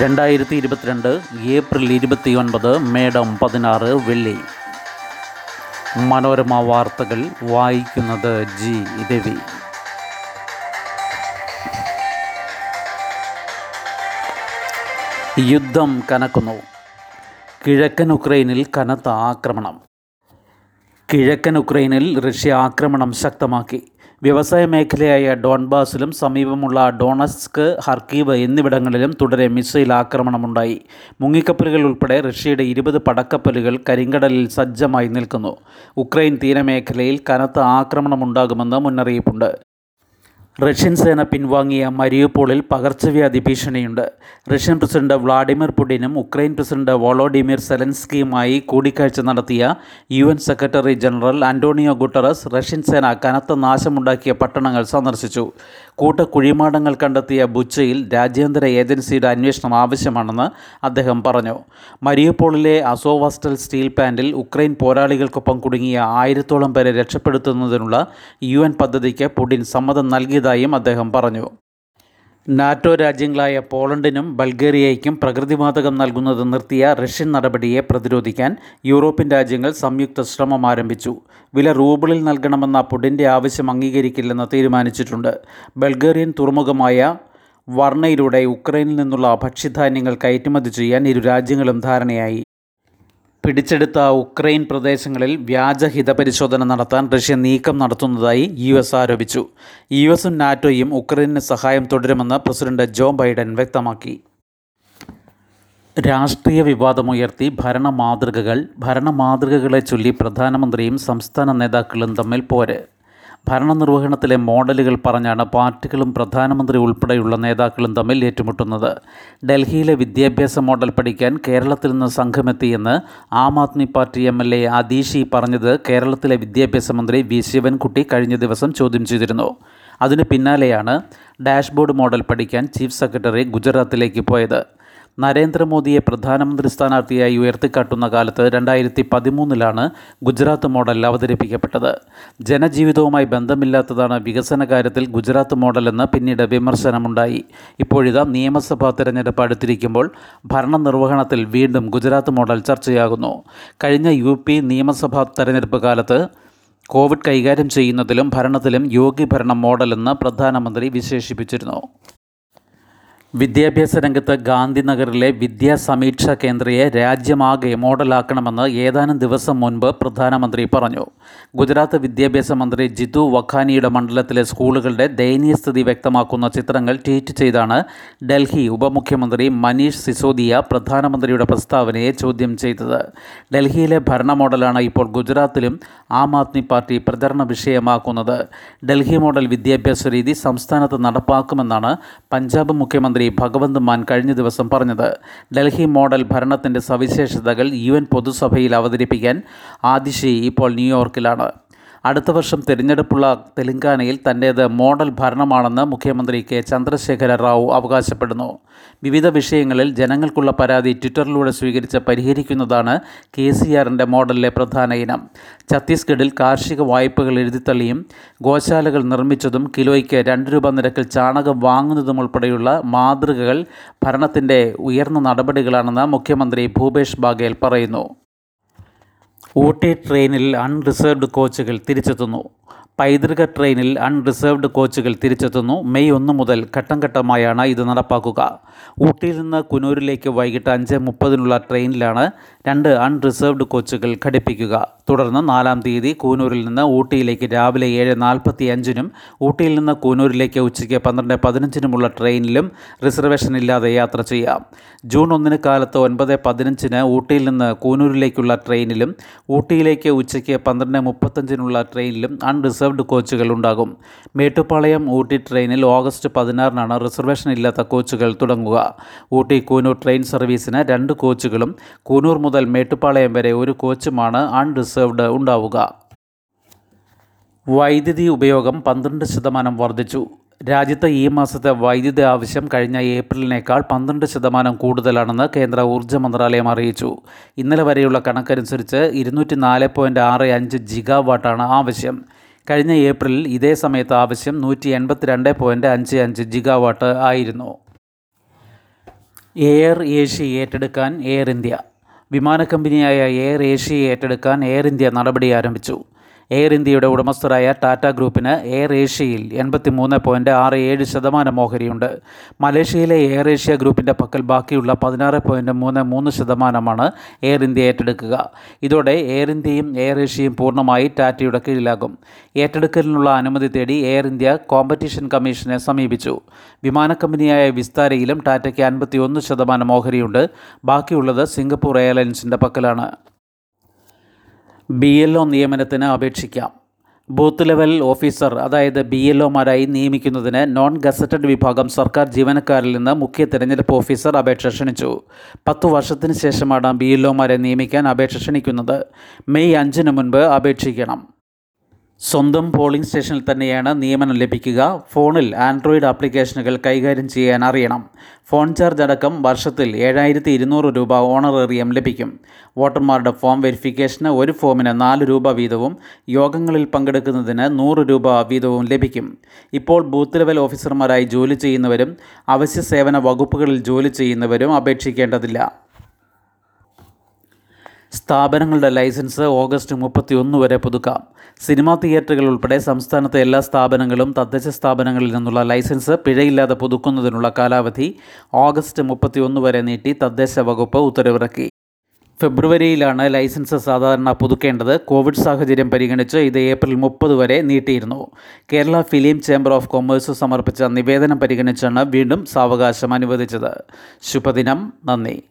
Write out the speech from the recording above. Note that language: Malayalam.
രണ്ടായിരത്തി ഇരുപത്തിരണ്ട് ഏപ്രിൽ ഇരുപത്തി ഒൻപത് മേഡം പതിനാറ് വെള്ളി. മനോരമ വാർത്തകൾ വായിക്കുന്നത് ജി. രവി. യുദ്ധം കനക്കുന്നു. കിഴക്കൻ ഉക്രൈനിൽ കനത്ത ആക്രമണം. കിഴക്കൻ ഉക്രൈനിൽ റഷ്യ ആക്രമണം ശക്തമാക്കി. വ്യവസായ മേഖലയായ ഡോൺബാസിലും സമീപമുള്ള ഡോണസ്ക് ഹർക്കീവ് എന്നിവിടങ്ങളിലും തുടരെ മിസൈൽ ആക്രമണമുണ്ടായി. മുങ്ങിക്കപ്പലുകൾ ഉൾപ്പെടെ റഷ്യയുടെ ഇരുപത് പടക്കപ്പലുകൾ കരിങ്കടലിൽ സജ്ജമായി നിൽക്കുന്നു. ഉക്രൈൻ തീരമേഖലയിൽ കനത്ത ആക്രമണമുണ്ടാകുമെന്ന് മുന്നറിയിപ്പുണ്ട്. റഷ്യൻ സേന പിൻവാങ്ങിയ മരിയപ്പോളിൽ പകർച്ചവ്യാധി ഭീഷണിയുണ്ട്. റഷ്യൻ പ്രസിഡന്റ് വ്ളാഡിമിർ പുടിനും ഉക്രൈൻ പ്രസിഡന്റ് വോളോഡിമിർ സെലൻസ്കിയുമായി കൂടിക്കാഴ്ച നടത്തിയ U N secretary general Antonio Guterres Russian സേന കനത്ത നാശമുണ്ടാക്കിയ പട്ടണങ്ങൾ സന്ദർശിച്ചു. കൂട്ടക്കുഴിമാടങ്ങൾ കണ്ടെത്തിയ ബുച്ചയിൽ രാജ്യാന്തര ഏജൻസിയുടെ അന്വേഷണം ആവശ്യമാണെന്ന് അദ്ദേഹം പറഞ്ഞു. മരിയപ്പോളിലെ അസോവാസ്റ്റൽ സ്റ്റീൽ പ്ലാന്റിൽ ഉക്രൈൻ പോരാളികൾക്കൊപ്പം കുടുങ്ങിയ ആയിരത്തോളം പേരെ രക്ഷപ്പെടുത്തുന്നതിനുള്ള യു പദ്ധതിക്ക് പുടിൻ സമ്മതം നൽകിയതായും അദ്ദേഹം പറഞ്ഞു. നാറ്റോ രാജ്യങ്ങളായ പോളണ്ടിനും ബൾഗേറിയയ്ക്കും പ്രകൃതിവാതകം നൽകുന്നത് നിർത്തിയ റഷ്യൻ നടപടിയെ പ്രതിരോധിക്കാൻ യൂറോപ്യൻ രാജ്യങ്ങൾ സംയുക്ത ശ്രമം ആരംഭിച്ചു. വില റൂബിളിൽ നൽകണമെന്ന പുടിന്റെ ആവശ്യം അംഗീകരിക്കില്ലെന്ന് തീരുമാനിച്ചിട്ടുണ്ട്. ബൾഗേറിയൻ തുറമുഖമായ വർണയിലൂടെ ഉക്രൈനിൽ നിന്നുള്ള ഭക്ഷ്യധാന്യങ്ങൾ കയറ്റുമതി ചെയ്യാൻ ഇരു രാജ്യങ്ങളും ധാരണയായി. പിടിച്ചെടുത്ത ഉക്രൈൻ പ്രദേശങ്ങളിൽ വ്യാജ ഹിതപരിശോധന നടത്താൻ റഷ്യ നീക്കം നടത്തുന്നതായി യു എസ് ആരോപിച്ചു. യു എസും നാറ്റോയും ഉക്രൈനിന് സഹായം തുടരുമെന്ന് പ്രസിഡന്റ് ജോ ബൈഡൻ വ്യക്തമാക്കി. രാഷ്ട്രീയ വിവാദമുയർത്തി ഭരണ മാതൃകകൾ ഭരണ മാതൃകകളെ ചൊല്ലി പ്രധാനമന്ത്രിയും സംസ്ഥാന നേതാക്കളും തമ്മിൽ പോര്. ഭരണനിർവഹണത്തിലെ മോഡലുകൾ പറഞ്ഞാണ് പാർട്ടികളും പ്രധാനമന്ത്രി ഉൾപ്പെടെയുള്ള നേതാക്കളും തമ്മിൽ ഏറ്റുമുട്ടുന്നത്. ഡൽഹിയിലെ വിദ്യാഭ്യാസ മോഡൽ പഠിക്കാൻ കേരളത്തിൽ നിന്ന് സംഘമെത്തിയെന്ന് Aam Aadmi party M L A Atishi പറഞ്ഞത് കേരളത്തിലെ വിദ്യാഭ്യാസ മന്ത്രി വി ശിവൻകുട്ടി കഴിഞ്ഞ ദിവസം ചോദ്യം ചെയ്തിരുന്നു. അതിന് പിന്നാലെയാണ് ഡാഷ്ബോർഡ് മോഡൽ പഠിക്കാൻ ചീഫ് സെക്രട്ടറി ഗുജറാത്തിലേക്ക് പോയത്. നരേന്ദ്രമോദിയെ പ്രധാനമന്ത്രി സ്ഥാനാർത്ഥിയായി ഉയർത്തിക്കാട്ടുന്ന കാലത്ത് രണ്ടായിരത്തി പതിമൂന്നിലാണ് ഗുജറാത്ത് മോഡൽ അവതരിപ്പിക്കപ്പെട്ടത്. ജനജീവിതവുമായി ബന്ധമില്ലാത്തതാണ് വികസന കാര്യത്തിൽ ഗുജറാത്ത് മോഡലെന്ന് പിന്നീട് വിമർശനമുണ്ടായി. ഇപ്പോഴിതാ നിയമസഭാ തിരഞ്ഞെടുപ്പ് അടുത്തിരിക്കുമ്പോൾ ഭരണനിർവഹണത്തിൽ വീണ്ടും ഗുജറാത്ത് മോഡൽ ചർച്ചയാകുന്നു. കഴിഞ്ഞ യു നിയമസഭാ തെരഞ്ഞെടുപ്പ് കാലത്ത് കോവിഡ് കൈകാര്യം ചെയ്യുന്നതിലും ഭരണത്തിലും യോഗി ഭരണം മോഡലെന്ന് പ്രധാനമന്ത്രി വിശേഷിപ്പിച്ചിരുന്നു. വിദ്യാഭ്യാസ രംഗത്ത് ഗാന്ധിനഗറിലെ വിദ്യാ സമീക്ഷാ കേന്ദ്രയെ രാജ്യമാകെ മോഡലാക്കണമെന്ന് ഏതാനും ദിവസം മുൻപ് പ്രധാനമന്ത്രി പറഞ്ഞു. ഗുജറാത്ത് വിദ്യാഭ്യാസ മന്ത്രി ജിതു വഖാനിയുടെ മണ്ഡലത്തിലെ സ്കൂളുകളുടെ ദയനീയ സ്ഥിതി വ്യക്തമാക്കുന്ന ചിത്രങ്ങൾ ട്വീറ്റ് ചെയ്താണ് ഡൽഹി ഉപമുഖ്യമന്ത്രി മനീഷ് സിസോദിയ പ്രധാനമന്ത്രിയുടെ പ്രസ്താവനയെ ചോദ്യം ചെയ്തത്. ഡൽഹിയിലെ ഭരണ മോഡലാണ് ഇപ്പോൾ ഗുജറാത്തിലും ആം ആദ്മി പാർട്ടി പ്രചരണ വിഷയമാക്കുന്നത്. ഡൽഹി മോഡൽ വിദ്യാഭ്യാസ രീതി സംസ്ഥാനത്ത് നടപ്പാക്കുമെന്നാണ് പഞ്ചാബ് മുഖ്യമന്ത്രി ഭഗവന്ത് മാൻ കഴിഞ്ഞ ദിവസം പറഞ്ഞത്. ഡൽഹി മോഡൽ ഭരണത്തിന്റെ സവിശേഷതകൾ യു എൻ പൊതുസഭയിൽ അവതരിപ്പിക്കാൻ ആദിശി ഇപ്പോൾ ന്യൂയോർക്കിലാണ്. അടുത്ത വർഷം തിരഞ്ഞെടുപ്പുള്ള തെലങ്കാനയിൽ തന്റേത് മോഡൽ ഭരണമാണെന്ന് മുഖ്യമന്ത്രി കെ. ചന്ദ്രശേഖര റാവു അവകാശപ്പെടുന്നു. വിവിധ വിഷയങ്ങളിൽ ജനങ്ങൾക്കുള്ള പരാതി ട്വിറ്ററിലൂടെ സ്വീകരിച്ച് പരിഹരിക്കുന്നതാണ് കെ സി ആറിന്റെ മോഡലിലെ പ്രധാന ഇനം. ഛത്തീസ്ഗഡിൽ കാർഷിക വായ്പകൾ എഴുതിത്തള്ളിയും ഗോശാലകൾ നിർമ്മിച്ചതും കിലോയ്ക്ക് രണ്ട് രൂപ നിരക്കിൽ ചാണകം വാങ്ങുന്നതും ഉൾപ്പെടെയുള്ള മാതൃകകൾ ഭരണത്തിന്റെ ഉയർന്ന നടപടികളാണെന്ന് മുഖ്യമന്ത്രി ഭൂപേഷ് ബാഗേൽ പറയുന്നു. ഊട്ടി ട്രെയിനിൽ അൺറിസർവ്ഡ് കോച്ചുകൾ തിരിച്ചെത്തുന്നു. പൈതൃക ട്രെയിനിൽ അൺറിസർവ്ഡ് കോച്ചുകൾ തിരിച്ചെത്തുന്നു. മെയ് ഒന്ന് മുതൽ ഘട്ടം ഘട്ടമായാണ് ഇത് നടപ്പാക്കുക. ഊട്ടിയിൽ നിന്ന് കുനൂരിലേക്ക് വൈകിട്ട് അഞ്ച് മുപ്പതിനുള്ള ട്രെയിനിലാണ് രണ്ട് അൺറിസർവ്ഡ് കോച്ചുകൾ ഘടിപ്പിക്കുക. തുടർന്ന് നാലാം തീയതി കൂനൂരിൽ നിന്ന് ഊട്ടിയിലേക്ക് രാവിലെ ഏഴ് നാൽപ്പത്തി അഞ്ചിനും ഊട്ടിയിൽ നിന്ന് കൂനൂരിലേക്ക് ഉച്ചയ്ക്ക് പന്ത്രണ്ട് പതിനഞ്ചിനുമുള്ള ട്രെയിനിലും റിസർവേഷൻ ഇല്ലാതെ യാത്ര ചെയ്യാം. ജൂൺ ഒന്നിന് കാലത്ത് ഒൻപത് പതിനഞ്ചിന് ഊട്ടിയിൽ നിന്ന് കൂനൂരിലേക്കുള്ള ട്രെയിനിലും ഊട്ടിയിലേക്ക് ഉച്ചയ്ക്ക് പന്ത്രണ്ട് മുപ്പത്തഞ്ചിനുള്ള ട്രെയിനിലും അൺറിസർവ്ഡ് കോച്ചുകൾ ഉണ്ടാകും. മേട്ടുപാളയം ഊട്ടി ട്രെയിനിൽ ഓഗസ്റ്റ് പതിനാറിനാണ് റിസർവേഷൻ ഇല്ലാത്ത കോച്ചുകൾ തുടങ്ങുക. ഊട്ടി കൂനൂർ ട്രെയിൻ സർവീസിന് രണ്ട് കോച്ചുകളും കൂനൂർ മുതൽ മേട്ടുപാളയം വരെ ഒരു കോച്ചുമാണ് അൺറിസർവ്ഡ് ഉണ്ടാവുക. വൈദ്യുതി ഉപയോഗം പന്ത്രണ്ട് ശതമാനം വർദ്ധിച്ചു. രാജ്യത്ത് ഈ മാസത്തെ വൈദ്യുതി ആവശ്യം കഴിഞ്ഞ ഏപ്രിലിനേക്കാൾ പന്ത്രണ്ട് ശതമാനം കൂടുതലാണെന്ന് കേന്ദ്ര ഊർജ മന്ത്രാലയം അറിയിച്ചു. ഇന്നലെ വരെയുള്ള കണക്കനുസരിച്ച് ഇരുന്നൂറ്റി നാല് പോയിന്റ് ആറ് അഞ്ച് ജിഗാവാട്ടാണ് ആവശ്യം. കഴിഞ്ഞ ഏപ്രിലിൽ ഇതേ സമയത്ത് ആവശ്യം നൂറ്റി എൺപത്തി രണ്ട് പോയിന്റ് അഞ്ച് അഞ്ച് ജിഗാവാട്ട് ആയിരുന്നു. എയർ ഏഷ്യ ഏറ്റെടുക്കാൻ എയർ ഇന്ത്യ വിമാന കമ്പനിയായ എയർ ഏഷ്യയെ ഏറ്റെടുക്കാൻ എയർ ഇന്ത്യ നടപടി ആരംഭിച്ചു. എയർ ഇന്ത്യയുടെ ഉടമസ്ഥരായ ടാറ്റ ഗ്രൂപ്പിന് എയർ ഏഷ്യയിൽ എൺപത്തി മൂന്ന് പോയിന്റ് ആറ് ഏഴ് ശതമാനം ഓഹരിയുണ്ട്. മലേഷ്യയിലെ എയർ ഏഷ്യ ഗ്രൂപ്പിന്റെ പക്കൽ ബാക്കിയുള്ള പതിനാറ് പോയിന്റ് മൂന്ന് മൂന്ന് ശതമാനമാണ് എയർ ഇന്ത്യ ഏറ്റെടുക്കുക. ഇതോടെ എയർ ഇന്ത്യയും എയർ ഏഷ്യയും പൂർണമായി ടാറ്റയുടെ കീഴിലാകും. ഏറ്റെടുക്കലിനുള്ള അനുമതി തേടി എയർ ഇന്ത്യ കോമ്പറ്റീഷൻ കമ്മീഷനെ സമീപിച്ചു. വിമാന കമ്പനിയായ വിസ്താരയിലും ടാറ്റയ്ക്ക് അൻപത്തി ഒന്ന് ശതമാനം ഓഹരിയുണ്ട്. ബാക്കിയുള്ളത് സിംഗപ്പൂർ എയർലൈൻസിന്റെ പക്കലാണ്. ബി എൽ ഒ നിയമനത്തിന് അപേക്ഷിക്കാം. ബൂത്ത് ലെവൽ ഓഫീസർ അതായത് ബി എൽ ഒമാരായി നിയമിക്കുന്നതിന് നോൺ ഗസറ്റഡ് വിഭാഗം സർക്കാർ ജീവനക്കാരിൽ നിന്ന് മുഖ്യ തെരഞ്ഞെടുപ്പ് ഓഫീസർ അപേക്ഷ ക്ഷണിച്ചു. പത്തു വർഷത്തിന് ശേഷമാണ് ബി എൽ ഒമാരെ നിയമിക്കാൻ അപേക്ഷ ക്ഷണിക്കുന്നത്. മെയ് അഞ്ചിന് മുൻപ് അപേക്ഷിക്കണം. സ്വന്തം പോളിംഗ് സ്റ്റേഷനിൽ തന്നെയാണ് നിയമനം ലഭിക്കുക. ഫോണിൽ ആൻഡ്രോയിഡ് ആപ്ലിക്കേഷനുകൾ കൈകാര്യം ചെയ്യാൻ അറിയണം. ഫോൺ ചാർജ് അടക്കം വർഷത്തിൽ ഏഴായിരത്തി ഇരുന്നൂറ് രൂപ ഓണറേറിയം ലഭിക്കും. വോട്ടർമാരുടെ ഫോം വെരിഫിക്കേഷന് ഒരു ഫോമിന് നാല് രൂപ വീതവും യോഗങ്ങളിൽ പങ്കെടുക്കുന്നതിന് നൂറ് രൂപ വീതവും ലഭിക്കും. ഇപ്പോൾ ബൂത്ത് ലെവൽ ഓഫീസർമാരായി ജോലി ചെയ്യുന്നവരും അവശ്യ സേവന വകുപ്പുകളിൽ ജോലി ചെയ്യുന്നവരും അപേക്ഷിക്കേണ്ടതില്ല. സ്ഥാപനങ്ങളുടെ ലൈസൻസ് ഓഗസ്റ്റ് മുപ്പത്തി ഒന്ന് വരെ പുതുക്കാം. സിനിമാ തിയേറ്ററുകൾ ഉൾപ്പെടെ സംസ്ഥാനത്തെ എല്ലാ സ്ഥാപനങ്ങളും തദ്ദേശ സ്ഥാപനങ്ങളിൽ നിന്നുള്ള ലൈസൻസ് പിഴയില്ലാതെ പുതുക്കുന്നതിനുള്ള കാലാവധി ഓഗസ്റ്റ് മുപ്പത്തി ഒന്ന് വരെ നീട്ടി തദ്ദേശ വകുപ്പ് ഉത്തരവിറക്കി. ഫെബ്രുവരിയിലാണ് ലൈസൻസ് സാധാരണ പുതുക്കേണ്ടത്. കോവിഡ് സാഹചര്യം പരിഗണിച്ച് ഇത് ഏപ്രിൽ മുപ്പത് വരെ നീട്ടിയിരുന്നു. Kerala film chamber of commerce സമർപ്പിച്ച നിവേദനം പരിഗണിച്ചാണ് വീണ്ടും സാവകാശം അനുവദിച്ചത്. ശുഭദിനം. നന്ദി.